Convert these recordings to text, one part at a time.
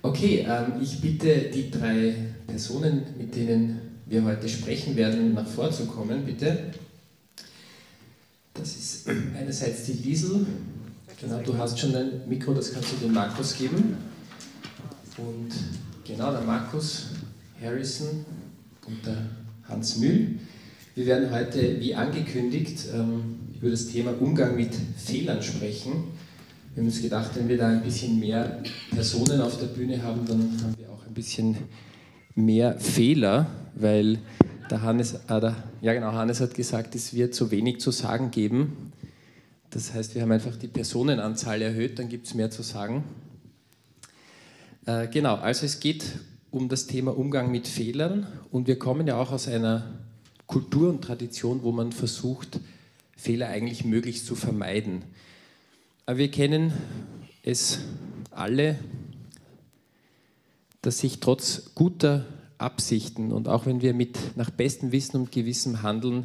Okay, ähm, ich bitte die drei Personen, mit denen wir heute sprechen werden, nach vorzukommen, bitte. Das ist einerseits die Liesel. Genau, du hast schon ein Mikro, das kannst du dem Markus geben. Und genau, der Markus Harrison und der Hans Mühl. Wir werden heute, wie angekündigt, ähm, über das Thema Umgang mit Fehlern sprechen. Wir haben uns gedacht, wenn wir da ein bisschen mehr Personen auf der Bühne haben, dann haben wir auch ein bisschen mehr Fehler, weil der Hannes, äh, der, ja genau, Hannes hat gesagt, es wird zu wenig zu sagen geben. Das heißt, wir haben einfach die Personenanzahl erhöht, dann gibt es mehr zu sagen. Äh, genau, also es geht um das Thema Umgang mit Fehlern und wir kommen ja auch aus einer Kultur und Tradition, wo man versucht, Fehler eigentlich möglichst zu vermeiden. Wir kennen es alle, dass sich trotz guter Absichten und auch wenn wir mit nach bestem Wissen und Gewissen handeln,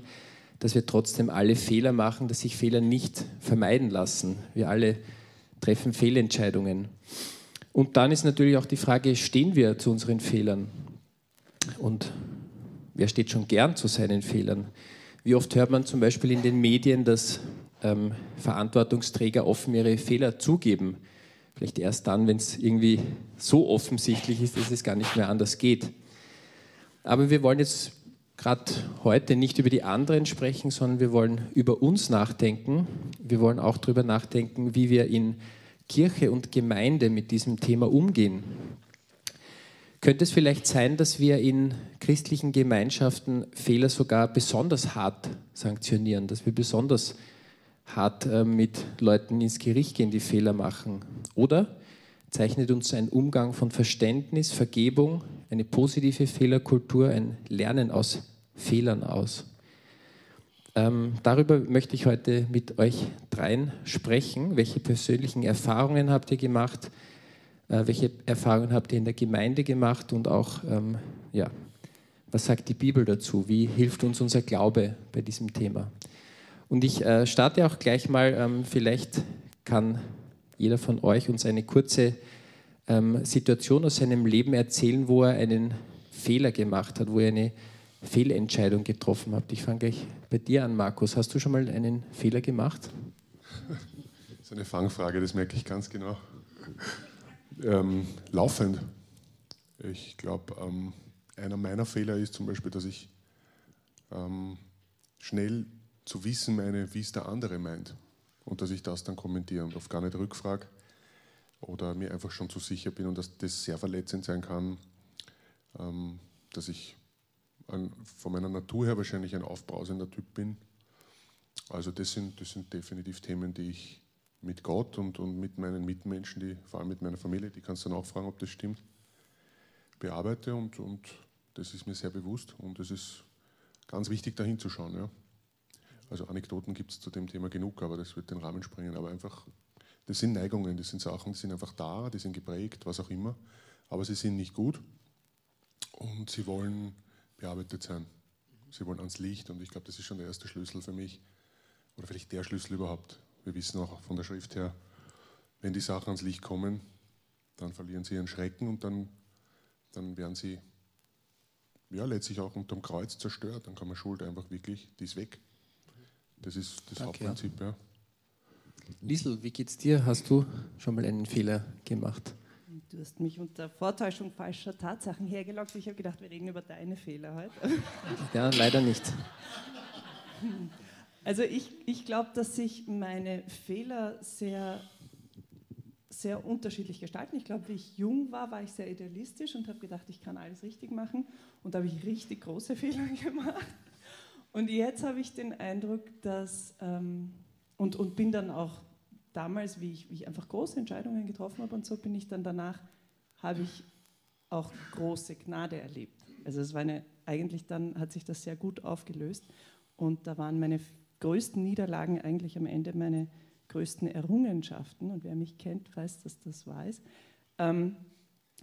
dass wir trotzdem alle Fehler machen, dass sich Fehler nicht vermeiden lassen. Wir alle treffen Fehlentscheidungen. Und dann ist natürlich auch die Frage, stehen wir zu unseren Fehlern? Und wer steht schon gern zu seinen Fehlern? Wie oft hört man zum Beispiel in den Medien, dass ähm, Verantwortungsträger offen ihre Fehler zugeben? Vielleicht erst dann, wenn es irgendwie so offensichtlich ist, dass es gar nicht mehr anders geht. Aber wir wollen jetzt gerade heute nicht über die anderen sprechen, sondern wir wollen über uns nachdenken. Wir wollen auch darüber nachdenken, wie wir in Kirche und Gemeinde mit diesem Thema umgehen. Könnte es vielleicht sein, dass wir in christlichen Gemeinschaften Fehler sogar besonders hart sanktionieren, dass wir besonders hart äh, mit Leuten ins Gericht gehen, die Fehler machen? Oder zeichnet uns ein Umgang von Verständnis, Vergebung, eine positive Fehlerkultur, ein Lernen aus Fehlern aus? Ähm, darüber möchte ich heute mit euch dreien sprechen. Welche persönlichen Erfahrungen habt ihr gemacht? Äh, welche Erfahrungen habt ihr in der Gemeinde gemacht? Und auch, ähm, ja, was sagt die Bibel dazu? Wie hilft uns unser Glaube bei diesem Thema? Und ich äh, starte auch gleich mal, ähm, vielleicht kann jeder von euch uns eine kurze ähm, Situation aus seinem Leben erzählen, wo er einen Fehler gemacht hat, wo er eine Fehlentscheidung getroffen habt. Ich fange gleich bei dir an, Markus. Hast du schon mal einen Fehler gemacht? Das ist eine Fangfrage, das merke ich ganz genau. Ähm, laufend. Ich glaube, ähm, einer meiner Fehler ist zum Beispiel, dass ich ähm, schnell zu wissen meine, wie es der andere meint. Und dass ich das dann kommentiere und oft gar nicht rückfrage oder mir einfach schon zu sicher bin und dass das sehr verletzend sein kann, ähm, dass ich ein, von meiner Natur her wahrscheinlich ein aufbrausender Typ bin. Also das sind, das sind definitiv Themen, die ich mit Gott und, und mit meinen Mitmenschen, die, vor allem mit meiner Familie, die kannst du dann auch fragen, ob das stimmt, bearbeite und, und das ist mir sehr bewusst und es ist ganz wichtig, da hinzuschauen. Ja. Also Anekdoten gibt es zu dem Thema genug, aber das wird den Rahmen sprengen. Aber einfach, das sind Neigungen, das sind Sachen, die sind einfach da, die sind geprägt, was auch immer, aber sie sind nicht gut und sie wollen bearbeitet sein. Sie wollen ans Licht und ich glaube, das ist schon der erste Schlüssel für mich oder vielleicht der Schlüssel überhaupt. Wir wissen auch von der Schrift her, wenn die Sachen ans Licht kommen, dann verlieren sie ihren Schrecken und dann, dann werden sie ja, letztlich auch unterm Kreuz zerstört. Dann kann man Schuld einfach wirklich, die ist weg. Das ist das Danke. Hauptprinzip. Ja. Liesel, wie geht's dir? Hast du schon mal einen Fehler gemacht? Du hast mich unter Vortäuschung falscher Tatsachen hergelockt. Ich habe gedacht, wir reden über deine Fehler heute. Ja, leider nicht. Also ich, ich glaube, dass sich meine Fehler sehr, sehr unterschiedlich gestalten. Ich glaube, wie ich jung war, war ich sehr idealistisch und habe gedacht, ich kann alles richtig machen. Und da habe ich richtig große Fehler gemacht. Und jetzt habe ich den Eindruck, dass, ähm, und, und bin dann auch damals, wie ich, wie ich einfach große Entscheidungen getroffen habe und so bin ich dann danach, habe ich auch große Gnade erlebt. Also es war eine, eigentlich dann hat sich das sehr gut aufgelöst und da waren meine größten Niederlagen eigentlich am Ende meine größten Errungenschaften und wer mich kennt, weiß, dass das weiß. Ähm,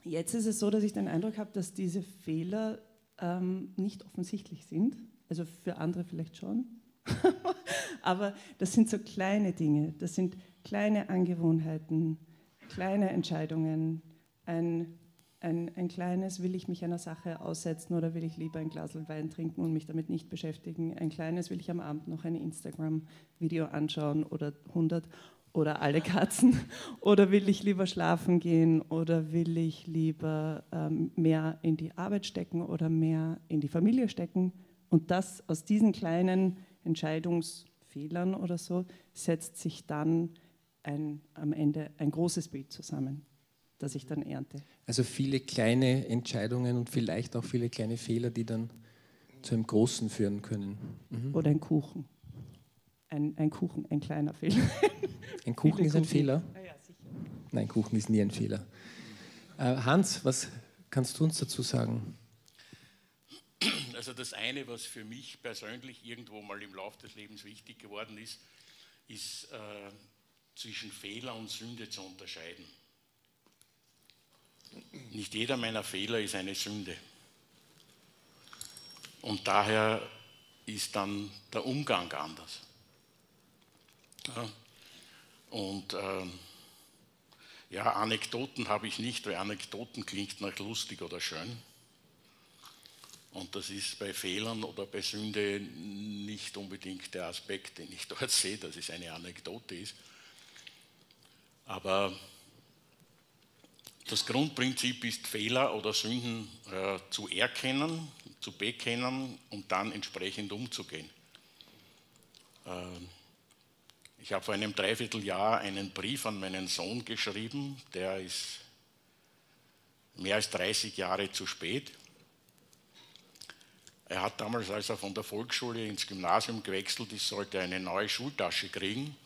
jetzt ist es so, dass ich den Eindruck habe, dass diese Fehler ähm, nicht offensichtlich sind, also für andere vielleicht schon, aber das sind so kleine Dinge, das sind kleine Angewohnheiten, kleine Entscheidungen, ein, ein, ein kleines, will ich mich einer Sache aussetzen oder will ich lieber ein Glas Wein trinken und mich damit nicht beschäftigen? Ein kleines, will ich am Abend noch ein Instagram-Video anschauen oder 100 oder alle Katzen? Oder will ich lieber schlafen gehen? Oder will ich lieber ähm, mehr in die Arbeit stecken oder mehr in die Familie stecken? Und das aus diesen kleinen Entscheidungsfehlern oder so setzt sich dann ein, am Ende ein großes Bild zusammen, das ich dann ernte. Also viele kleine Entscheidungen und vielleicht auch viele kleine Fehler, die dann zu einem großen führen können. Mhm. Oder ein Kuchen. Ein, ein Kuchen, ein kleiner Fehler. Ein Kuchen ist ein Fehler? Ah, ja, sicher. Nein, Kuchen ist nie ein Fehler. Äh, Hans, was kannst du uns dazu sagen? Also das eine, was für mich persönlich irgendwo mal im Laufe des Lebens wichtig geworden ist, ist äh, zwischen Fehler und Sünde zu unterscheiden. Nicht jeder meiner Fehler ist eine Sünde. Und daher ist dann der Umgang anders. Ja. Und äh, ja, Anekdoten habe ich nicht, weil Anekdoten klingt nach lustig oder schön. Und das ist bei Fehlern oder bei Sünde nicht unbedingt der Aspekt, den ich dort sehe, dass es eine Anekdote ist. Aber das Grundprinzip ist, Fehler oder Sünden äh, zu erkennen, zu bekennen und dann entsprechend umzugehen. Äh, ich habe vor einem Dreivierteljahr einen Brief an meinen Sohn geschrieben, der ist mehr als 30 Jahre zu spät. Er hat damals, als er von der Volksschule ins Gymnasium gewechselt ist, sollte eine neue Schultasche kriegen.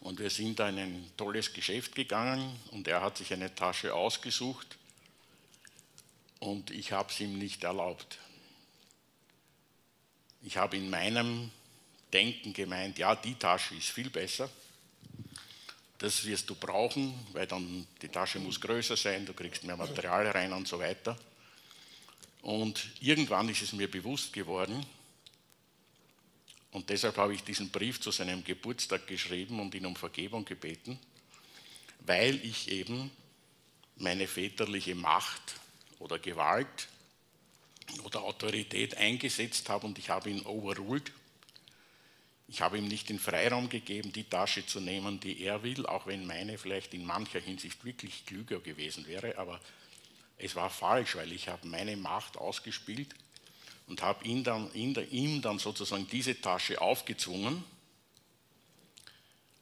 Und wir sind da in ein tolles Geschäft gegangen und er hat sich eine Tasche ausgesucht und ich habe es ihm nicht erlaubt. Ich habe in meinem Denken gemeint, ja, die Tasche ist viel besser. Das wirst du brauchen, weil dann die Tasche muss größer sein, du kriegst mehr Material rein und so weiter. Und irgendwann ist es mir bewusst geworden, und deshalb habe ich diesen Brief zu seinem Geburtstag geschrieben und ihn um Vergebung gebeten, weil ich eben meine väterliche Macht oder Gewalt oder Autorität eingesetzt habe und ich habe ihn overruled. Ich habe ihm nicht den Freiraum gegeben, die Tasche zu nehmen, die er will, auch wenn meine vielleicht in mancher Hinsicht wirklich klüger gewesen wäre, aber es war falsch, weil ich habe meine Macht ausgespielt und habe ihm dann, ihm dann sozusagen diese Tasche aufgezwungen.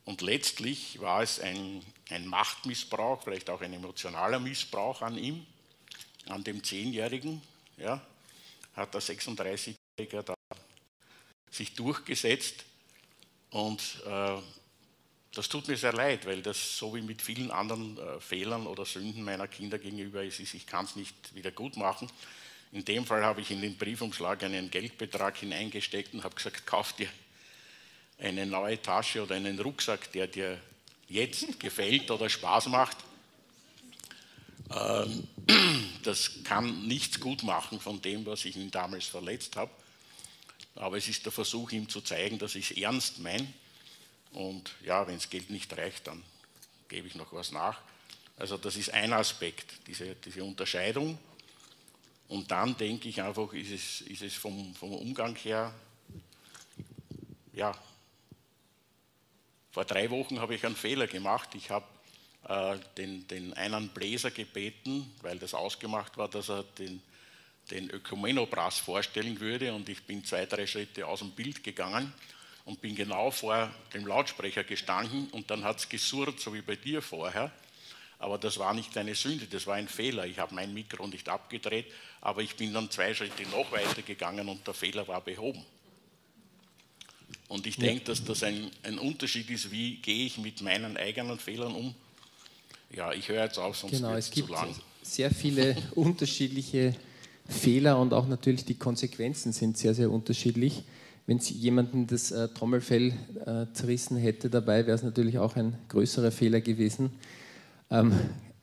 Und letztlich war es ein, ein Machtmissbrauch, vielleicht auch ein emotionaler Missbrauch an ihm, an dem Zehnjährigen. Ja, hat der 36-Jährige da sich durchgesetzt. Und äh, das tut mir sehr leid, weil das so wie mit vielen anderen äh, Fehlern oder Sünden meiner Kinder gegenüber ist, ich kann es nicht wieder gut machen. In dem Fall habe ich in den Briefumschlag einen Geldbetrag hineingesteckt und habe gesagt, kauf dir eine neue Tasche oder einen Rucksack, der dir jetzt gefällt oder Spaß macht. Ähm, das kann nichts gut machen von dem, was ich ihn damals verletzt habe. Aber es ist der Versuch, ihm zu zeigen, dass ich es ernst meine. Und ja, wenn das Geld nicht reicht, dann gebe ich noch was nach. Also das ist ein Aspekt, diese, diese Unterscheidung. Und dann denke ich einfach, ist es, ist es vom, vom Umgang her, ja, vor drei Wochen habe ich einen Fehler gemacht. Ich habe äh, den, den einen Bläser gebeten, weil das ausgemacht war, dass er den, den Ökumenobras vorstellen würde und ich bin zwei, drei Schritte aus dem Bild gegangen und bin genau vor dem Lautsprecher gestanden und dann hat es gesurrt, so wie bei dir vorher. Aber das war nicht eine Sünde, das war ein Fehler. Ich habe mein Mikro nicht abgedreht, aber ich bin dann zwei Schritte noch weiter gegangen und der Fehler war behoben. Und ich denke, dass das ein, ein Unterschied ist, wie gehe ich mit meinen eigenen Fehlern um. Ja, ich höre jetzt auf, sonst genau, es zu lang. Sehr viele unterschiedliche Fehler und auch natürlich die Konsequenzen sind sehr, sehr unterschiedlich. Wenn es jemanden das äh, Trommelfell äh, zerrissen hätte dabei, wäre es natürlich auch ein größerer Fehler gewesen. Ähm,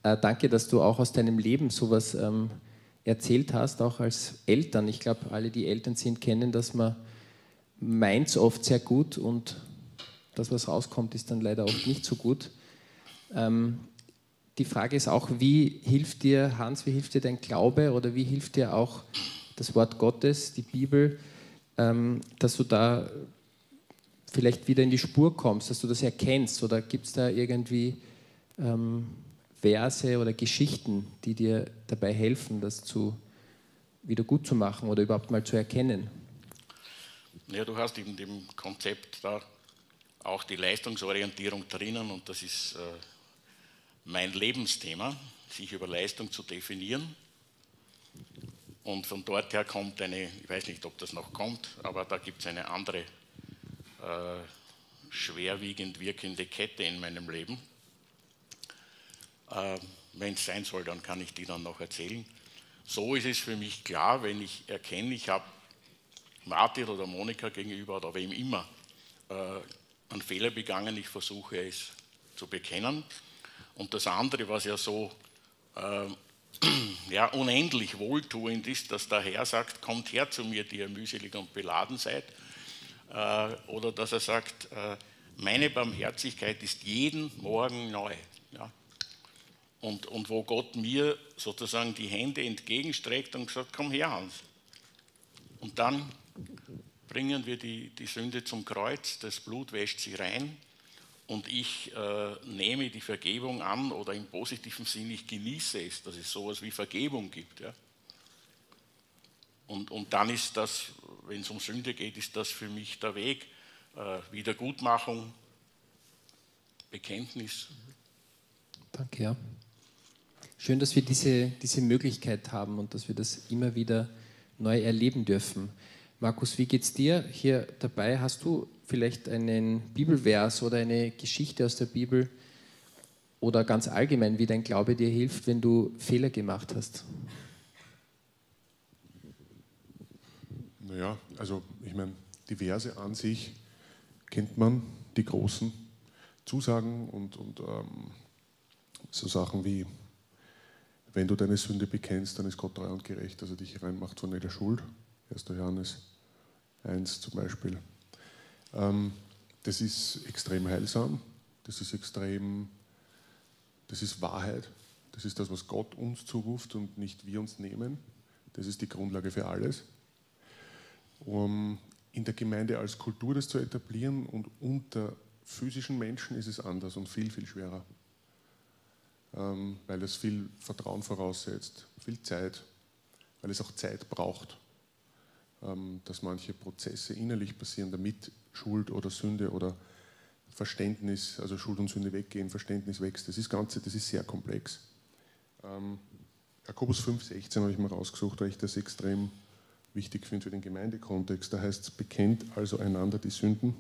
äh, danke, dass du auch aus deinem Leben sowas ähm, erzählt hast, auch als Eltern. Ich glaube, alle, die Eltern sind, kennen, dass man meint oft sehr gut und das, was rauskommt, ist dann leider oft nicht so gut. Ähm, die Frage ist auch, wie hilft dir, Hans, wie hilft dir dein Glaube oder wie hilft dir auch das Wort Gottes, die Bibel, ähm, dass du da vielleicht wieder in die Spur kommst, dass du das erkennst? Oder gibt es da irgendwie ähm, Verse oder Geschichten, die dir dabei helfen, das zu, wieder gut zu machen oder überhaupt mal zu erkennen? Ja, du hast in dem Konzept da auch die Leistungsorientierung drinnen und das ist äh, mein Lebensthema, sich über Leistung zu definieren. Und von dort her kommt eine, ich weiß nicht, ob das noch kommt, aber da gibt es eine andere äh, schwerwiegend wirkende Kette in meinem Leben. Äh, wenn es sein soll, dann kann ich die dann noch erzählen. So ist es für mich klar, wenn ich erkenne, ich habe Martin oder Monika gegenüber oder wem immer äh, einen Fehler begangen, ich versuche es zu bekennen. Und das andere, was ja so äh, ja, unendlich wohltuend ist, dass der Herr sagt, kommt her zu mir, die ihr mühselig und beladen seid. Äh, oder dass er sagt, äh, meine Barmherzigkeit ist jeden Morgen neu. Ja? Und, und wo Gott mir sozusagen die Hände entgegenstreckt und sagt, komm her, Hans. Und dann bringen wir die, die Sünde zum Kreuz, das Blut wäscht sie rein und ich äh, nehme die Vergebung an oder im positiven Sinn, ich genieße es, dass es sowas wie Vergebung gibt. Ja? Und, und dann ist das, wenn es um Sünde geht, ist das für mich der Weg. Äh, Wiedergutmachung, Bekenntnis. Danke, ja. Schön, dass wir diese, diese Möglichkeit haben und dass wir das immer wieder neu erleben dürfen. Markus, wie geht es dir hier dabei? Hast du vielleicht einen Bibelvers oder eine Geschichte aus der Bibel oder ganz allgemein, wie dein Glaube dir hilft, wenn du Fehler gemacht hast? Naja, also ich meine, die Verse an sich kennt man, die großen Zusagen und, und ähm, so Sachen wie, wenn du deine Sünde bekennst, dann ist Gott treu und gerecht, dass er dich reinmacht von jeder Schuld. 1. Johannes 1 zum Beispiel. Ähm, das ist extrem heilsam, das ist extrem, das ist Wahrheit, das ist das, was Gott uns zuruft und nicht wir uns nehmen. Das ist die Grundlage für alles. Um in der Gemeinde als Kultur das zu etablieren und unter physischen Menschen ist es anders und viel, viel schwerer, ähm, weil es viel Vertrauen voraussetzt, viel Zeit, weil es auch Zeit braucht, dass manche Prozesse innerlich passieren, damit Schuld oder Sünde oder Verständnis, also Schuld und Sünde weggehen, Verständnis wächst. Das ist Ganze, das ist sehr komplex. Ähm, Jakobus 5,16 habe ich mal rausgesucht, weil ich das extrem wichtig finde für den Gemeindekontext. Da heißt es, bekennt also einander die Sünden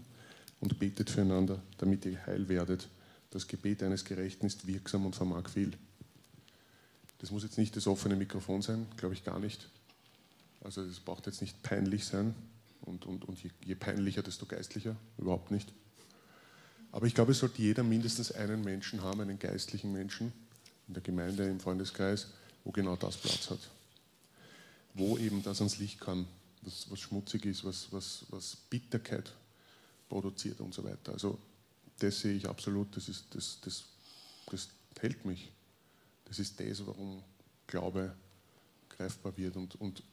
und betet füreinander, damit ihr heil werdet. Das Gebet eines Gerechten ist wirksam und vermag viel. Das muss jetzt nicht das offene Mikrofon sein, glaube ich gar nicht. Also es braucht jetzt nicht peinlich sein und, und, und je, je peinlicher, desto geistlicher, überhaupt nicht. Aber ich glaube, es sollte jeder mindestens einen Menschen haben, einen geistlichen Menschen in der Gemeinde, im Freundeskreis, wo genau das Platz hat wo eben das ans Licht kann, was, was schmutzig ist, was, was, was Bitterkeit produziert und so weiter. Also das sehe ich absolut, das, ist, das, das, das hält mich. Das ist das, warum Glaube greifbar wird. Und, und,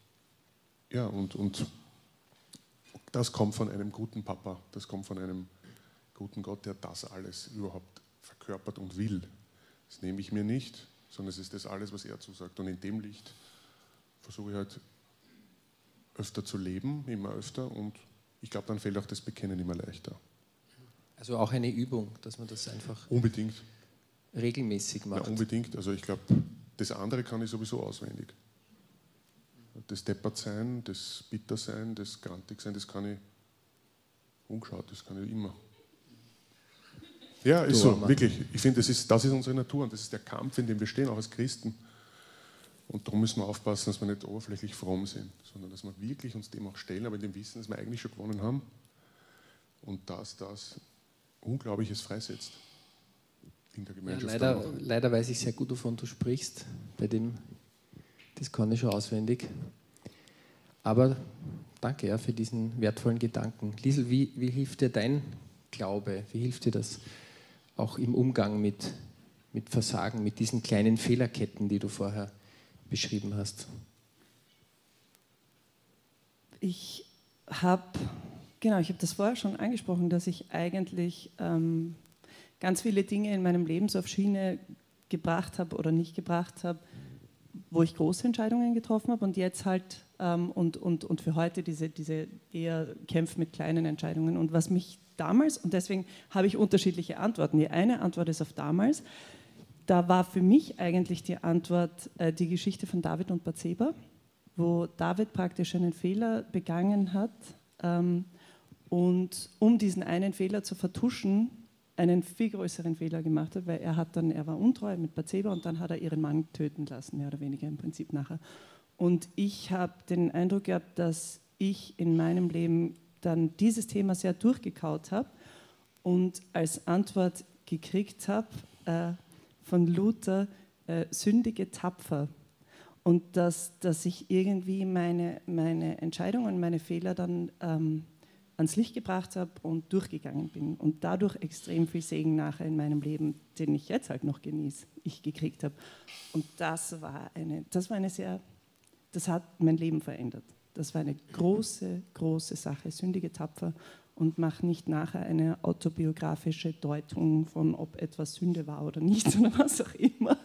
ja, und, und das kommt von einem guten Papa, das kommt von einem guten Gott, der das alles überhaupt verkörpert und will. Das nehme ich mir nicht, sondern es ist das alles, was er zusagt. Und in dem Licht versuche ich halt öfter zu leben, immer öfter und ich glaube, dann fällt auch das Bekennen immer leichter. Also auch eine Übung, dass man das einfach unbedingt regelmäßig macht. Ja, unbedingt. Also ich glaube, das andere kann ich sowieso auswendig. Das Deppert sein, das Bitter sein, das Grantig sein, das kann ich umgeschaut, das kann ich immer. Ja, ist so, wirklich. Ich finde, das ist, das ist unsere Natur und das ist der Kampf, in dem wir stehen, auch als Christen. Und darum müssen wir aufpassen, dass wir nicht oberflächlich fromm sind, sondern dass wir wirklich uns dem auch stellen, aber in dem Wissen, dass wir eigentlich schon gewonnen haben und dass das Unglaubliches freisetzt in der Gemeinschaft. Ja, leider, leider weiß ich sehr gut, wovon du sprichst. Bei dem, das kann ich schon auswendig. Aber danke ja, für diesen wertvollen Gedanken. Liesel, wie, wie hilft dir dein Glaube? Wie hilft dir das auch im Umgang mit mit Versagen, mit diesen kleinen Fehlerketten, die du vorher beschrieben hast? Ich habe, genau, ich habe das vorher schon angesprochen, dass ich eigentlich ähm, ganz viele Dinge in meinem Leben so auf Schiene gebracht habe oder nicht gebracht habe, wo ich große Entscheidungen getroffen habe und jetzt halt und, und, und für heute diese, diese eher Kämpfe mit kleinen Entscheidungen. Und was mich damals, und deswegen habe ich unterschiedliche Antworten. Die eine Antwort ist auf damals. Da war für mich eigentlich die Antwort äh, die Geschichte von David und Bathseba, wo David praktisch einen Fehler begangen hat ähm, und um diesen einen Fehler zu vertuschen, einen viel größeren Fehler gemacht hat, weil er hat dann, er war untreu mit Bathseba und dann hat er ihren Mann töten lassen, mehr oder weniger im Prinzip nachher. Und ich habe den Eindruck gehabt, dass ich in meinem Leben dann dieses Thema sehr durchgekaut habe und als Antwort gekriegt habe äh, von Luther, äh, sündige tapfer. Und dass, dass ich irgendwie meine, meine Entscheidungen, meine Fehler dann ähm, ans Licht gebracht habe und durchgegangen bin und dadurch extrem viel Segen nachher in meinem Leben, den ich jetzt halt noch genieße, ich gekriegt habe. Und das war eine, das war eine sehr, das hat mein Leben verändert. Das war eine große, große Sache. Sündige tapfer und mach nicht nachher eine autobiografische Deutung von, ob etwas Sünde war oder nicht oder was auch immer.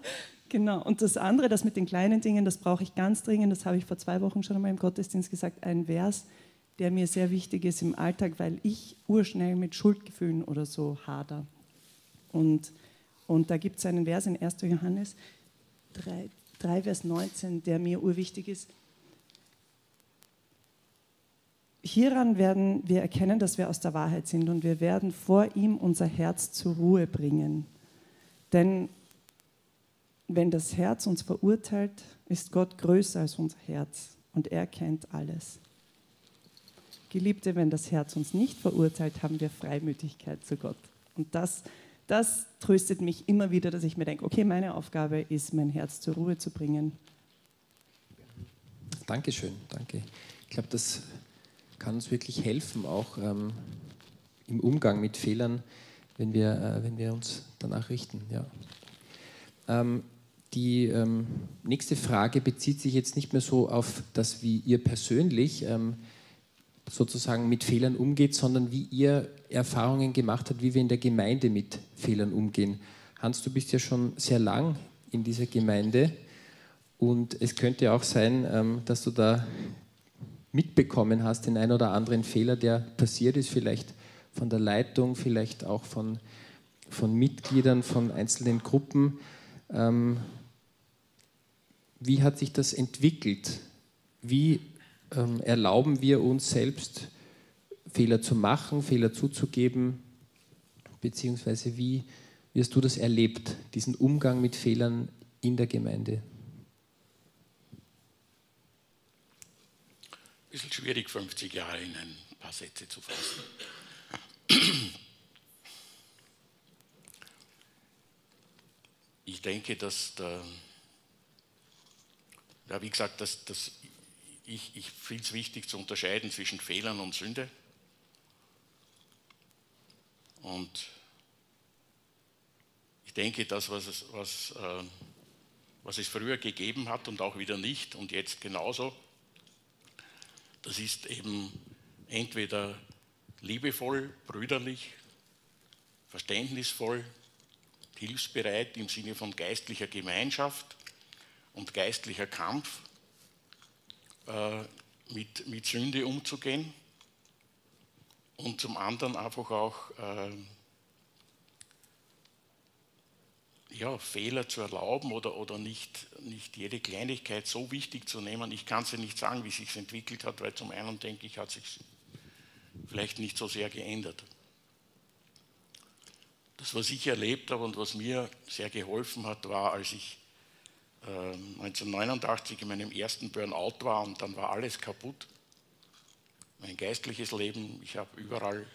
Genau. Und das andere, das mit den kleinen Dingen, das brauche ich ganz dringend. Das habe ich vor zwei Wochen schon einmal im Gottesdienst gesagt. Ein Vers, der mir sehr wichtig ist im Alltag, weil ich urschnell mit Schuldgefühlen oder so hader. Und, und da gibt es einen Vers in 1. Johannes 3, 3, Vers 19, der mir urwichtig ist. Hieran werden wir erkennen, dass wir aus der Wahrheit sind und wir werden vor ihm unser Herz zur Ruhe bringen. Denn wenn das Herz uns verurteilt, ist Gott größer als unser Herz und er kennt alles. Geliebte, wenn das Herz uns nicht verurteilt, haben wir Freimütigkeit zu Gott. Und das, das tröstet mich immer wieder, dass ich mir denke, okay, meine Aufgabe ist, mein Herz zur Ruhe zu bringen. Dankeschön, danke. Ich glaube, das kann uns wirklich helfen, auch ähm, im Umgang mit Fehlern, wenn wir, äh, wenn wir uns danach richten. Ja. Ähm, die ähm, nächste Frage bezieht sich jetzt nicht mehr so auf das, wie ihr persönlich ähm, sozusagen mit Fehlern umgeht, sondern wie ihr Erfahrungen gemacht habt, wie wir in der Gemeinde mit Fehlern umgehen. Hans, du bist ja schon sehr lang in dieser Gemeinde und es könnte auch sein, ähm, dass du da mitbekommen hast, den einen oder anderen Fehler, der passiert ist, vielleicht von der Leitung, vielleicht auch von, von Mitgliedern, von einzelnen Gruppen. Ähm, wie hat sich das entwickelt? Wie ähm, erlauben wir uns selbst, Fehler zu machen, Fehler zuzugeben, beziehungsweise wie, wie hast du das erlebt, diesen Umgang mit Fehlern in der Gemeinde? Ein bisschen schwierig, 50 Jahre in ein paar Sätze zu fassen. Ich denke, dass, der, ja, wie gesagt, dass, dass ich, ich finde es wichtig zu unterscheiden zwischen Fehlern und Sünde. Und ich denke, das, was es, was, äh, was es früher gegeben hat und auch wieder nicht und jetzt genauso, das ist eben entweder liebevoll, brüderlich, verständnisvoll, hilfsbereit im Sinne von geistlicher Gemeinschaft und geistlicher Kampf mit, mit Sünde umzugehen und zum anderen einfach auch äh, ja, Fehler zu erlauben oder, oder nicht, nicht jede Kleinigkeit so wichtig zu nehmen. Ich kann es ja nicht sagen, wie sich entwickelt hat, weil zum einen denke ich, hat sich vielleicht nicht so sehr geändert. Das, was ich erlebt habe und was mir sehr geholfen hat, war, als ich 1989 ähm, in meinem ersten Burnout war und dann war alles kaputt. Mein geistliches Leben, ich habe überall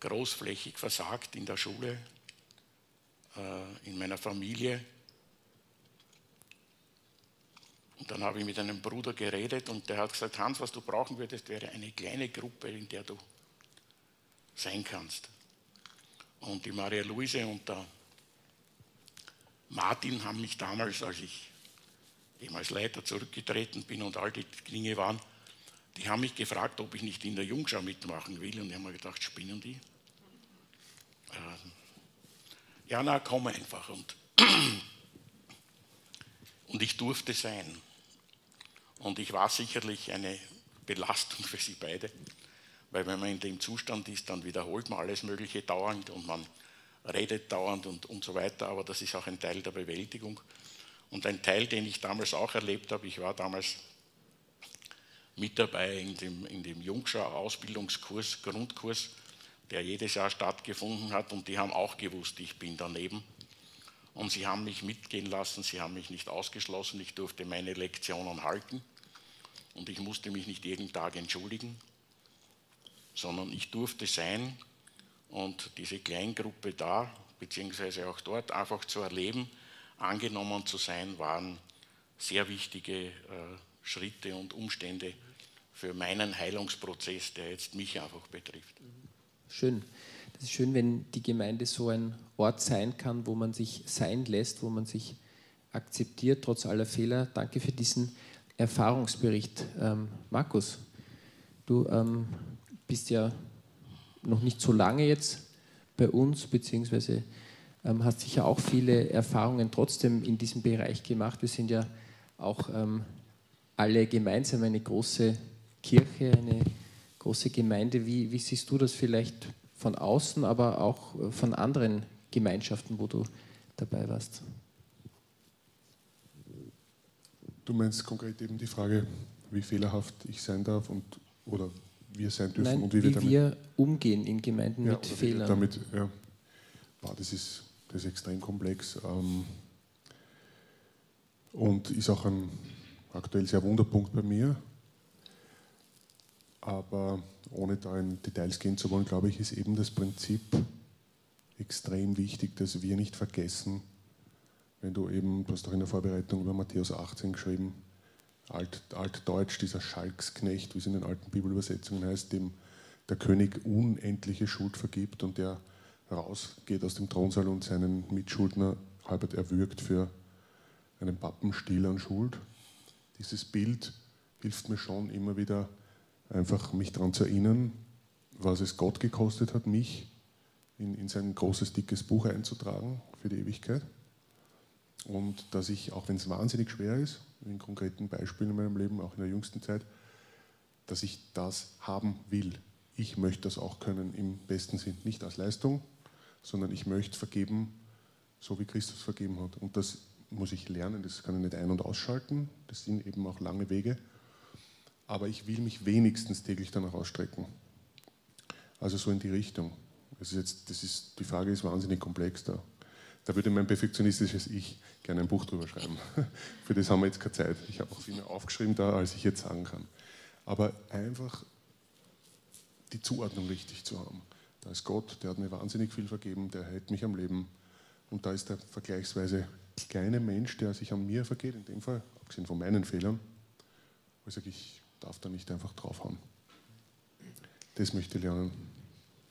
großflächig versagt in der Schule, äh, in meiner Familie. Und dann habe ich mit einem Bruder geredet und der hat gesagt, Hans, was du brauchen würdest, wäre eine kleine Gruppe, in der du sein kannst. Und die Maria Luise und der Martin haben mich damals, als ich eben als Leiter zurückgetreten bin und all die Dinge waren, die haben mich gefragt, ob ich nicht in der Jungschau mitmachen will. Und ich habe mir gedacht, spinnen die? Ähm, ja, na, komm einfach. Und, und ich durfte sein. Und ich war sicherlich eine Belastung für sie beide, weil wenn man in dem Zustand ist, dann wiederholt man alles Mögliche dauernd und man redet dauernd und, und so weiter, aber das ist auch ein Teil der Bewältigung. Und ein Teil, den ich damals auch erlebt habe, ich war damals mit dabei in dem, in dem Jungschau-Ausbildungskurs, Grundkurs, der jedes Jahr stattgefunden hat und die haben auch gewusst, ich bin daneben. Und sie haben mich mitgehen lassen, sie haben mich nicht ausgeschlossen, ich durfte meine Lektionen halten und ich musste mich nicht jeden Tag entschuldigen, sondern ich durfte sein und diese Kleingruppe da, beziehungsweise auch dort einfach zu erleben, angenommen zu sein, waren sehr wichtige äh, Schritte und Umstände für meinen Heilungsprozess, der jetzt mich einfach betrifft. Schön. Das ist schön, wenn die Gemeinde so ein Ort sein kann, wo man sich sein lässt, wo man sich akzeptiert, trotz aller Fehler. Danke für diesen Erfahrungsbericht. Ähm, Markus, du ähm, bist ja noch nicht so lange jetzt bei uns, beziehungsweise ähm, hast sicher auch viele Erfahrungen trotzdem in diesem Bereich gemacht. Wir sind ja auch ähm, alle gemeinsam eine große Kirche, eine große Gemeinde. Wie, wie siehst du das vielleicht von außen, aber auch äh, von anderen Gemeinschaften, wo du dabei warst? Du meinst konkret eben die Frage, wie fehlerhaft ich sein darf und oder wir sein dürfen Nein, und wie, wie wir damit, wir umgehen in Gemeinden ja, mit Fehlern. Damit, ja, boah, das, ist, das ist extrem komplex ähm, und ist auch ein aktuell sehr Wunderpunkt bei mir. Aber ohne da in Details gehen zu wollen, glaube ich, ist eben das Prinzip extrem wichtig, dass wir nicht vergessen, wenn du eben, du hast auch in der Vorbereitung über Matthäus 18 geschrieben, Alt, Altdeutsch, dieser Schalksknecht, wie es in den alten Bibelübersetzungen heißt, dem der König unendliche Schuld vergibt und der rausgeht aus dem Thronsaal und seinen Mitschuldner halbert erwürgt für einen Pappenstiel an Schuld. Dieses Bild hilft mir schon immer wieder, einfach mich daran zu erinnern, was es Gott gekostet hat, mich in, in sein großes, dickes Buch einzutragen für die Ewigkeit. Und dass ich, auch wenn es wahnsinnig schwer ist, in konkreten Beispielen in meinem Leben, auch in der jüngsten Zeit, dass ich das haben will. Ich möchte das auch können im besten Sinn, nicht als Leistung, sondern ich möchte vergeben, so wie Christus vergeben hat. Und das muss ich lernen, das kann ich nicht ein- und ausschalten, das sind eben auch lange Wege, aber ich will mich wenigstens täglich danach ausstrecken. Also so in die Richtung. Ist jetzt, das ist, die Frage ist wahnsinnig komplex da. Da würde mein perfektionistisches Ich gerne ein Buch drüber schreiben. Für das haben wir jetzt keine Zeit. Ich habe auch viel mehr aufgeschrieben da, als ich jetzt sagen kann. Aber einfach die Zuordnung richtig zu haben. Da ist Gott, der hat mir wahnsinnig viel vergeben, der hält mich am Leben. Und da ist der vergleichsweise kleine Mensch, der sich an mir vergeht, in dem Fall, abgesehen von meinen Fehlern, wo ich sage, ich darf da nicht einfach draufhauen. Das möchte ich lernen.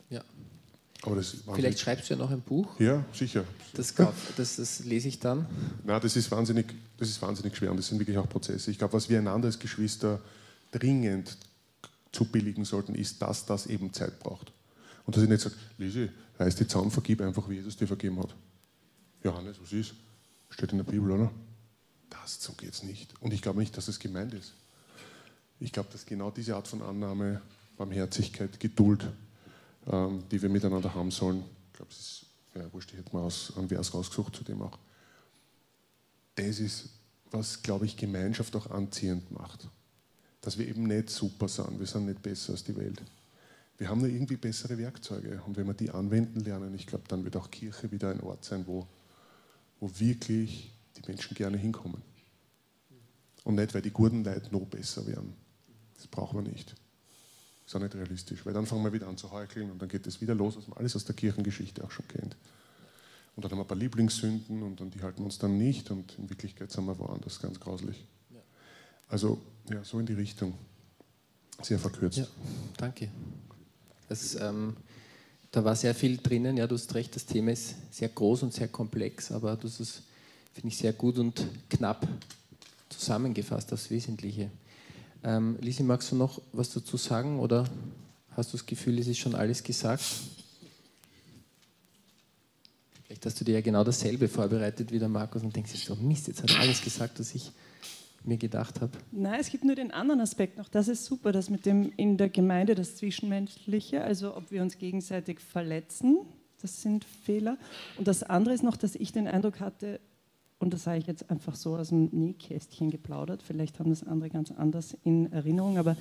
Ja. Vielleicht schreibst du ja noch ein Buch. Ja, sicher. Das, das, das lese ich dann. Na, das ist wahnsinnig, das ist wahnsinnig schwer und das sind wirklich auch Prozesse. Ich glaube, was wir einander als Geschwister dringend zubilligen sollten, ist, dass das eben Zeit braucht. Und dass ich nicht sage, Lisi, reiß die Zaun, vergib einfach, wie Jesus dir vergeben hat. Johannes, was ist? Steht in der Bibel, oder? Das, so geht es nicht. Und ich glaube nicht, dass es gemeint ist. Ich glaube, dass genau diese Art von Annahme, Barmherzigkeit, Geduld, ähm, die wir miteinander haben sollen, ich glaube, es ist, ja, wurscht, ich hätte mal aus, einen Vers rausgesucht zu dem auch. Das ist, was, glaube ich, Gemeinschaft auch anziehend macht. Dass wir eben nicht super sind, wir sind nicht besser als die Welt. Wir haben nur irgendwie bessere Werkzeuge und wenn wir die anwenden lernen, ich glaube, dann wird auch Kirche wieder ein Ort sein, wo, wo wirklich die Menschen gerne hinkommen. Und nicht, weil die guten Leute noch besser werden. Das brauchen wir nicht. Das ist auch nicht realistisch, weil dann fangen wir wieder an zu heucheln und dann geht es wieder los, was man alles aus der Kirchengeschichte auch schon kennt. Und dann haben wir ein paar Lieblingssünden und, und die halten uns dann nicht und in Wirklichkeit sind wir woanders, ganz grauslich. Also, ja, so in die Richtung. Sehr verkürzt. Ja, danke. Das, ähm, da war sehr viel drinnen. Ja, du hast recht, das Thema ist sehr groß und sehr komplex, aber du hast es finde ich sehr gut und knapp zusammengefasst aufs Wesentliche. Ähm, Lisi, magst du noch was dazu sagen oder hast du das Gefühl, es ist schon alles gesagt? Vielleicht hast du dir ja genau dasselbe vorbereitet wie der Markus und denkst jetzt, oh Mist, jetzt hat alles gesagt, was ich mir gedacht habe. Nein, es gibt nur den anderen Aspekt noch. Das ist super, das mit dem in der Gemeinde, das Zwischenmenschliche, also ob wir uns gegenseitig verletzen, das sind Fehler. Und das andere ist noch, dass ich den Eindruck hatte, und das sage ich jetzt einfach so aus dem Nähkästchen geplaudert, vielleicht haben das andere ganz anders in Erinnerung, aber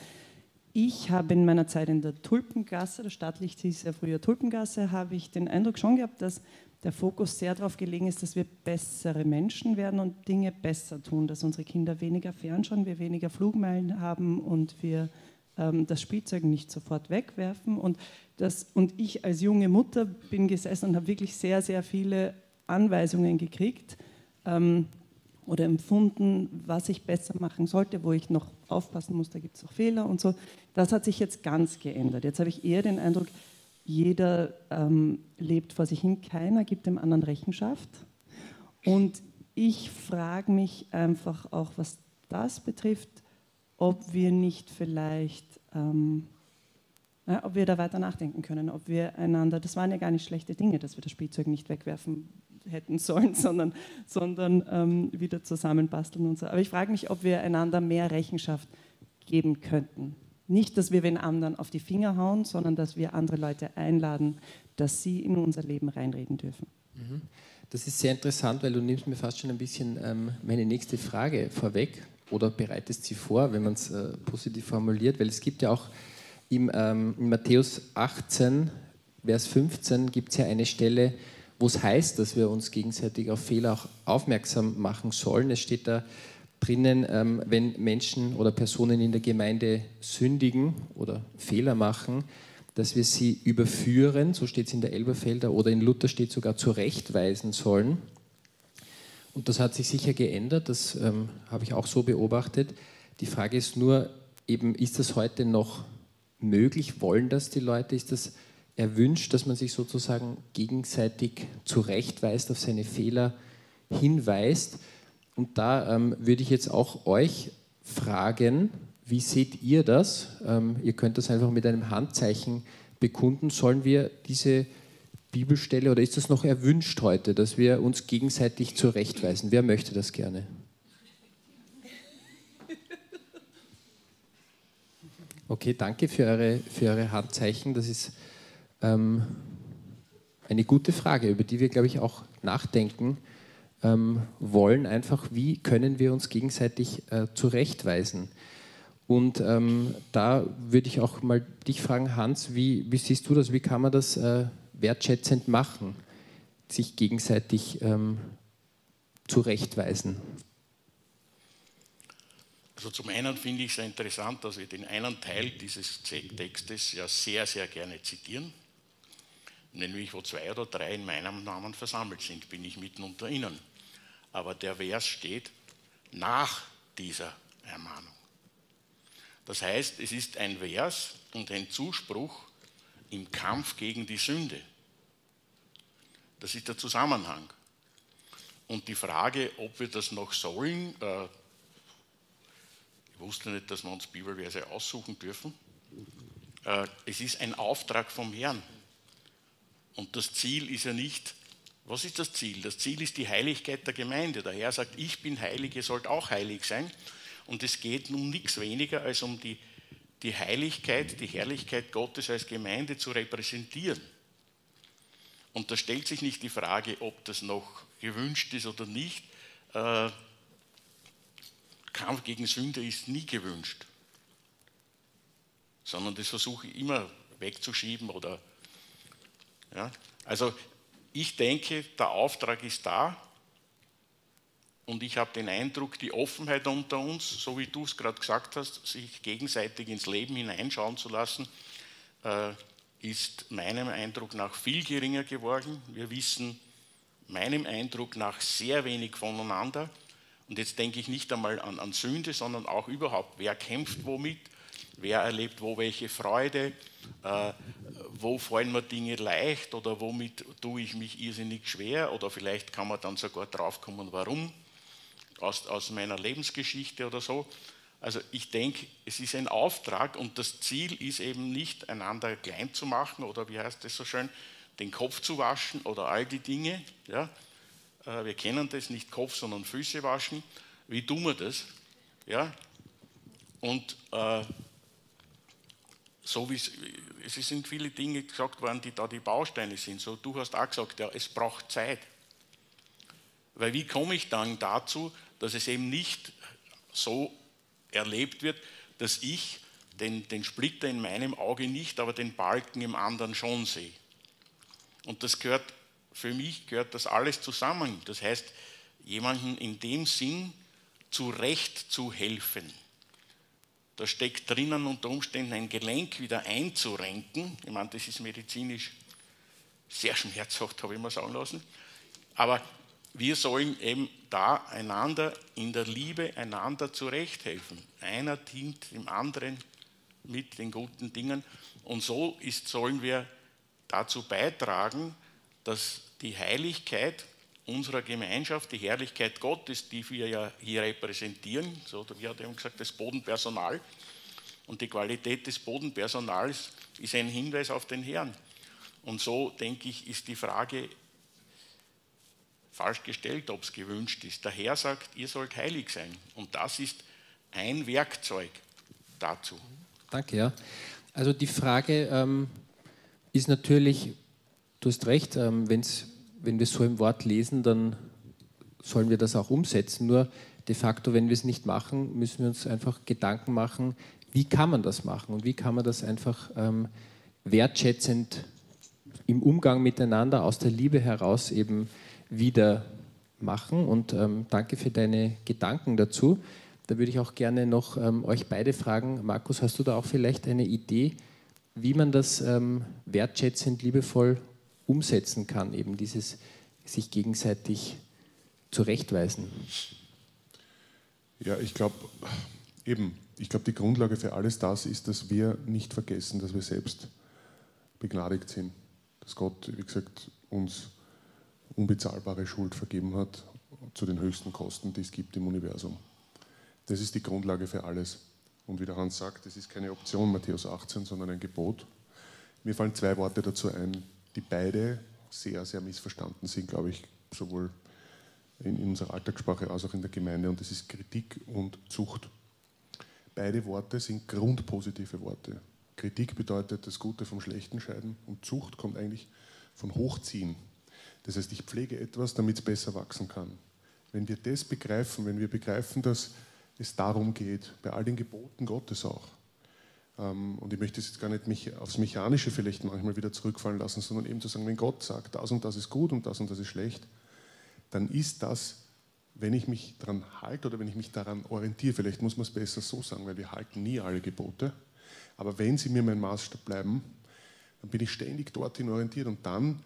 ich habe in meiner Zeit in der Tulpengasse, das Stadtlicht hieß ja früher Tulpengasse, habe ich den Eindruck schon gehabt, dass der Fokus sehr darauf gelegen ist, dass wir bessere Menschen werden und Dinge besser tun, dass unsere Kinder weniger fernschauen, wir weniger Flugmeilen haben und wir ähm, das Spielzeug nicht sofort wegwerfen. Und, das, und ich als junge Mutter bin gesessen und habe wirklich sehr, sehr viele Anweisungen gekriegt ähm, oder empfunden, was ich besser machen sollte, wo ich noch aufpassen muss, da gibt es auch Fehler und so. Das hat sich jetzt ganz geändert. Jetzt habe ich eher den Eindruck, jeder ähm, lebt vor sich hin, keiner gibt dem anderen Rechenschaft. Und ich frage mich einfach auch, was das betrifft, ob wir nicht vielleicht, ähm, ja, ob wir da weiter nachdenken können, ob wir einander, das waren ja gar nicht schlechte Dinge, dass wir das Spielzeug nicht wegwerfen hätten sollen, sondern, sondern ähm, wieder zusammenbasteln und so. Aber ich frage mich, ob wir einander mehr Rechenschaft geben könnten. Nicht, dass wir den anderen auf die Finger hauen, sondern dass wir andere Leute einladen, dass sie in unser Leben reinreden dürfen. Mhm. Das ist sehr interessant, weil du nimmst mir fast schon ein bisschen ähm, meine nächste Frage vorweg oder bereitest sie vor, wenn man es äh, positiv formuliert, weil es gibt ja auch im, ähm, in Matthäus 18, Vers 15 gibt es ja eine Stelle, wo es heißt, dass wir uns gegenseitig auf Fehler auch aufmerksam machen sollen. Es steht da, drinnen, ähm, wenn Menschen oder Personen in der Gemeinde sündigen oder Fehler machen, dass wir sie überführen, so steht es in der Elberfelder oder in Luther steht sogar zurechtweisen sollen. Und das hat sich sicher geändert, das ähm, habe ich auch so beobachtet. Die Frage ist nur, eben, ist das heute noch möglich? Wollen das die Leute? Ist das erwünscht, dass man sich sozusagen gegenseitig zurechtweist, auf seine Fehler hinweist? Und da ähm, würde ich jetzt auch euch fragen, wie seht ihr das? Ähm, ihr könnt das einfach mit einem Handzeichen bekunden. Sollen wir diese Bibelstelle oder ist das noch erwünscht heute, dass wir uns gegenseitig zurechtweisen? Wer möchte das gerne? Okay, danke für eure, für eure Handzeichen. Das ist ähm, eine gute Frage, über die wir, glaube ich, auch nachdenken ähm, wollen, einfach wie können wir uns gegenseitig äh, zurechtweisen. Und ähm, da würde ich auch mal dich fragen, Hans, wie, wie, siehst du das? Wie kann man das äh, wertschätzend machen, sich gegenseitig ähm, zurechtweisen? Also zum einen finde ich es sehr interessant, dass wir den einen Teil dieses Textes ja sehr, sehr gerne zitieren, nämlich wo zwei oder drei in meinem Namen versammelt sind, bin ich mitten unter ihnen aber der Vers steht nach dieser Ermahnung. Das heißt, es ist ein Vers und ein Zuspruch im Kampf gegen die Sünde. Das ist der Zusammenhang. Und die Frage, ob wir das noch sollen, äh, ich wusste nicht, dass wir uns Bibelverse aussuchen dürfen. Äh, es ist ein Auftrag vom Herrn. Und das Ziel ist ja nicht, was ist das Ziel? Das Ziel ist die Heiligkeit der Gemeinde. Der Herr sagt, ich bin heilig, ihr sollt auch heilig sein. Und es geht um nichts weniger als um die, die Heiligkeit, die Herrlichkeit Gottes als Gemeinde zu repräsentieren. Und da stellt sich nicht die Frage, ob das noch gewünscht ist oder nicht. Äh, Kampf gegen Sünde ist nie gewünscht, sondern das versuche ich immer wegzuschieben oder ja. Also ich denke, der Auftrag ist da und ich habe den Eindruck, die Offenheit unter uns, so wie du es gerade gesagt hast, sich gegenseitig ins Leben hineinschauen zu lassen, äh, ist meinem Eindruck nach viel geringer geworden. Wir wissen meinem Eindruck nach sehr wenig voneinander. Und jetzt denke ich nicht einmal an, an Sünde, sondern auch überhaupt, wer kämpft womit, wer erlebt wo welche Freude, äh, wo fallen mir Dinge leicht oder womit tue ich mich irrsinnig schwer oder vielleicht kann man dann sogar draufkommen, warum, aus, aus meiner Lebensgeschichte oder so. Also ich denke, es ist ein Auftrag und das Ziel ist eben nicht, einander klein zu machen oder wie heißt das so schön, den Kopf zu waschen oder all die Dinge. Ja? Äh, wir kennen das, nicht Kopf, sondern Füße waschen. Wie tun wir das? Ja? Und äh, so wie es sind viele Dinge gesagt worden, die da die Bausteine sind. So, du hast auch gesagt, ja, es braucht Zeit. Weil wie komme ich dann dazu, dass es eben nicht so erlebt wird, dass ich den, den Splitter in meinem Auge nicht, aber den Balken im anderen schon sehe. Und das gehört, für mich gehört das alles zusammen. Das heißt, jemandem in dem Sinn zurecht zu helfen. Da steckt drinnen unter Umständen ein Gelenk wieder einzurenken. Ich meine, das ist medizinisch sehr schmerzhaft, habe ich mal sagen lassen. Aber wir sollen eben da einander in der Liebe einander zurechthelfen. Einer dient dem anderen mit den guten Dingen. Und so ist, sollen wir dazu beitragen, dass die Heiligkeit unserer Gemeinschaft, die Herrlichkeit Gottes, die wir ja hier repräsentieren, so wie hat eben gesagt, das Bodenpersonal und die Qualität des Bodenpersonals ist ein Hinweis auf den Herrn. Und so, denke ich, ist die Frage falsch gestellt, ob es gewünscht ist. Der Herr sagt, ihr sollt heilig sein. Und das ist ein Werkzeug dazu. Danke, ja. Also die Frage ähm, ist natürlich, du hast recht, ähm, wenn's, wenn wir so im Wort lesen, dann sollen wir das auch umsetzen. Nur de facto, wenn wir es nicht machen, müssen wir uns einfach Gedanken machen, wie kann man das machen und wie kann man das einfach ähm, wertschätzend im Umgang miteinander aus der Liebe heraus eben wieder machen. Und ähm, danke für deine Gedanken dazu. Da würde ich auch gerne noch ähm, euch beide fragen. Markus, hast du da auch vielleicht eine Idee, wie man das ähm, wertschätzend, liebevoll umsetzen kann, eben dieses sich gegenseitig zurechtweisen? Ja, ich glaube, eben, ich glaube, die Grundlage für alles das ist, dass wir nicht vergessen, dass wir selbst begnadigt sind. Dass Gott, wie gesagt, uns unbezahlbare Schuld vergeben hat zu den höchsten Kosten, die es gibt im Universum. Das ist die Grundlage für alles. Und wie der Hans sagt, das ist keine Option, Matthäus 18, sondern ein Gebot. Mir fallen zwei Worte dazu ein, die beide sehr, sehr missverstanden sind, glaube ich, sowohl in unserer Alltagssprache als auch in der Gemeinde. Und das ist Kritik und Zucht. Beide Worte sind grundpositive Worte. Kritik bedeutet das Gute vom Schlechten scheiden und Zucht kommt eigentlich von Hochziehen. Das heißt, ich pflege etwas, damit es besser wachsen kann. Wenn wir das begreifen, wenn wir begreifen, dass es darum geht, bei all den Geboten Gottes auch, und ich möchte es jetzt gar nicht aufs Mechanische vielleicht manchmal wieder zurückfallen lassen, sondern eben zu sagen, wenn Gott sagt, das und das ist gut und das und das ist schlecht, dann ist das, wenn ich mich daran halte oder wenn ich mich daran orientiere, vielleicht muss man es besser so sagen, weil wir halten nie alle Gebote, aber wenn sie mir mein Maßstab bleiben, dann bin ich ständig dorthin orientiert und dann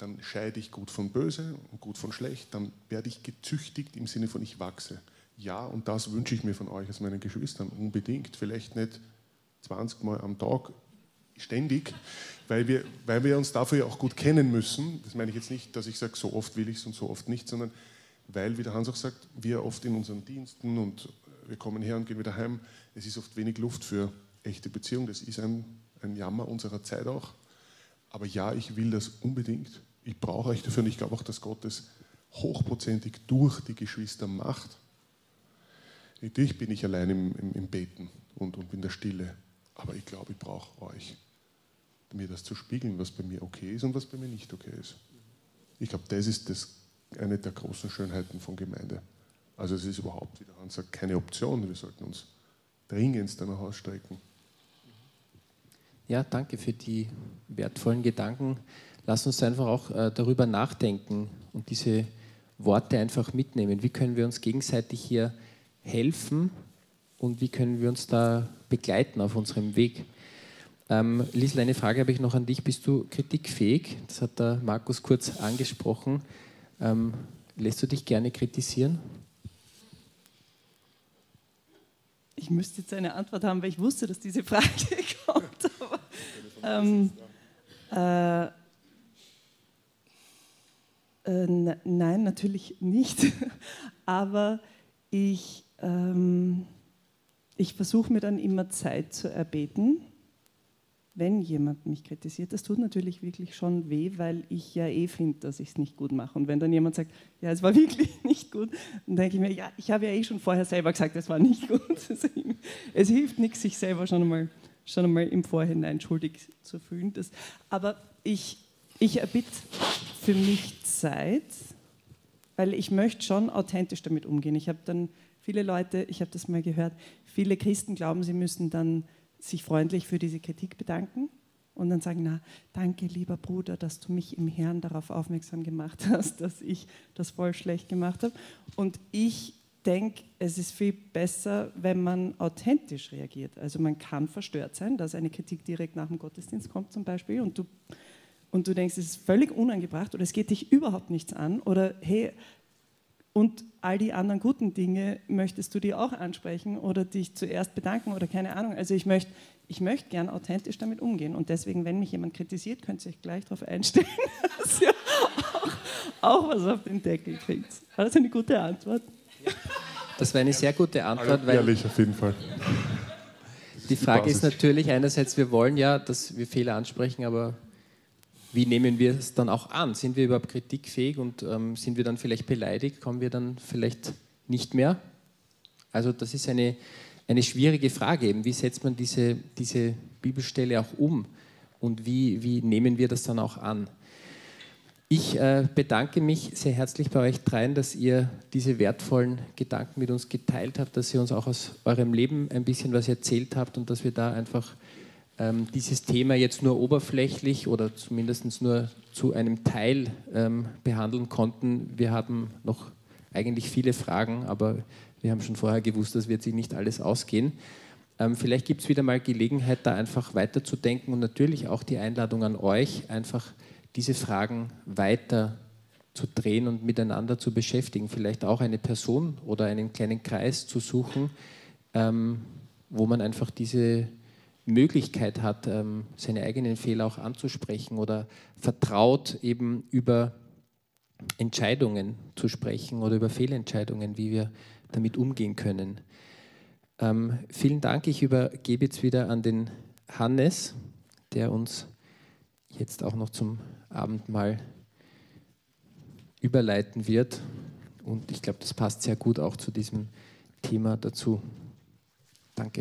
dann scheide ich gut von böse und gut von schlecht, dann werde ich gezüchtigt im Sinne von ich wachse. Ja, und das wünsche ich mir von euch als meinen Geschwistern unbedingt. Vielleicht nicht 20 Mal am Tag ständig, weil wir, weil wir uns dafür ja auch gut kennen müssen. Das meine ich jetzt nicht, dass ich sage, so oft will ich es und so oft nicht, sondern weil, wie der Hans auch sagt, wir oft in unseren Diensten und wir kommen her und gehen wieder heim, es ist oft wenig Luft für echte Beziehungen. Das ist ein, ein Jammer unserer Zeit auch. Aber ja, ich will das unbedingt ich brauche euch dafür und ich glaube auch, dass Gott es hochprozentig durch die Geschwister macht. Natürlich bin ich allein im, im, im Beten und, und in der Stille, aber ich glaube, ich brauche euch, mir das zu spiegeln, was bei mir okay ist und was bei mir nicht okay ist. Ich glaube, das ist das, eine der großen Schönheiten von Gemeinde. Also es ist überhaupt, wie der Hans sagt, keine Option. Wir sollten uns dringendst danach ausstrecken. Ja, danke für die wertvollen Gedanken lass uns einfach auch äh, darüber nachdenken und diese Worte einfach mitnehmen. Wie können wir uns gegenseitig hier helfen und wie können wir uns da begleiten auf unserem Weg? Ähm, Liesl, eine Frage habe ich noch an dich. Bist du kritikfähig? Das hat der Markus kurz angesprochen. Ähm, lässt du dich gerne kritisieren? Ich müsste jetzt eine Antwort haben, weil ich wusste, dass diese Frage kommt. Aber, ähm, Äh, äh, nein, natürlich nicht. Aber ich, ähm, ich versuche mir dann immer Zeit zu erbeten, wenn jemand mich kritisiert. Das tut natürlich wirklich schon weh, weil ich ja eh finde, dass ich es nicht gut mache. Und wenn dann jemand sagt, ja, es war wirklich nicht gut, dann denke ich mir, ja, ich habe ja eh schon vorher selber gesagt, es war nicht gut. es hilft nichts, sich selber schon einmal, schon einmal im Vorhinein schuldig zu fühlen. Das, aber ich, ich erbitte für mich Zeit, weil ich möchte schon authentisch damit umgehen. Ich habe dann viele Leute, ich habe das mal gehört, viele Christen glauben, sie müssen dann sich freundlich für diese Kritik bedanken und dann sagen, na, danke lieber Bruder, dass du mich im Herrn darauf aufmerksam gemacht hast, dass ich das voll schlecht gemacht habe. Und ich denke, es ist viel besser, wenn man authentisch reagiert. Also man kann verstört sein, dass eine Kritik direkt nach dem Gottesdienst kommt zum Beispiel und du, und du denkst, es ist völlig unangebracht oder es geht dich überhaupt nichts an oder hey, und all die anderen guten Dinge möchtest du dir auch ansprechen oder dich zuerst bedanken oder keine Ahnung. Also ich möchte ich möcht gern authentisch damit umgehen. Und deswegen, wenn mich jemand kritisiert, könnt ihr euch gleich darauf einstellen, dass ihr auch, auch, was auf den Deckel kriegt. War das eine gute Antwort? Das war eine sehr gute Antwort. Weil ehrlich, auf jeden Fall. Die Frage ist natürlich einerseits, wir wollen ja, dass wir Fehler ansprechen, aber wie nehmen wir es dann auch an? Sind wir überhaupt kritikfähig und ähm, sind wir dann vielleicht beleidigt? Kommen wir dann vielleicht nicht mehr? Also das ist eine, eine schwierige Frage eben. Wie setzt man diese, diese Bibelstelle auch um? Und wie, wie nehmen wir das dann auch an? Ich äh, bedanke mich sehr herzlich bei euch dreien, dass ihr diese wertvollen Gedanken mit uns geteilt habt, dass ihr uns auch aus eurem Leben ein bisschen was erzählt habt und dass wir da einfach ähm, dieses Thema jetzt nur oberflächlich oder zumindest nur zu einem Teil ähm, behandeln konnten. Wir haben noch eigentlich viele Fragen, aber wir haben schon vorher gewusst, das wird sich nicht alles ausgehen. Ähm, vielleicht gibt es wieder mal Gelegenheit, da einfach weiterzudenken und natürlich auch die Einladung an euch, einfach diese Fragen weiter zu drehen und miteinander zu beschäftigen. Vielleicht auch eine Person oder einen kleinen Kreis zu suchen, ähm, wo man einfach diese Möglichkeit hat, ähm, seine eigenen Fehler auch anzusprechen oder vertraut eben über Entscheidungen zu sprechen oder über Fehlentscheidungen, wie wir damit umgehen können. Ähm, vielen Dank. Ich übergebe jetzt wieder an den Hannes, der uns jetzt auch noch zum Abendmahl überleiten wird. Und ich glaube, das passt sehr gut auch zu diesem Thema dazu. Danke.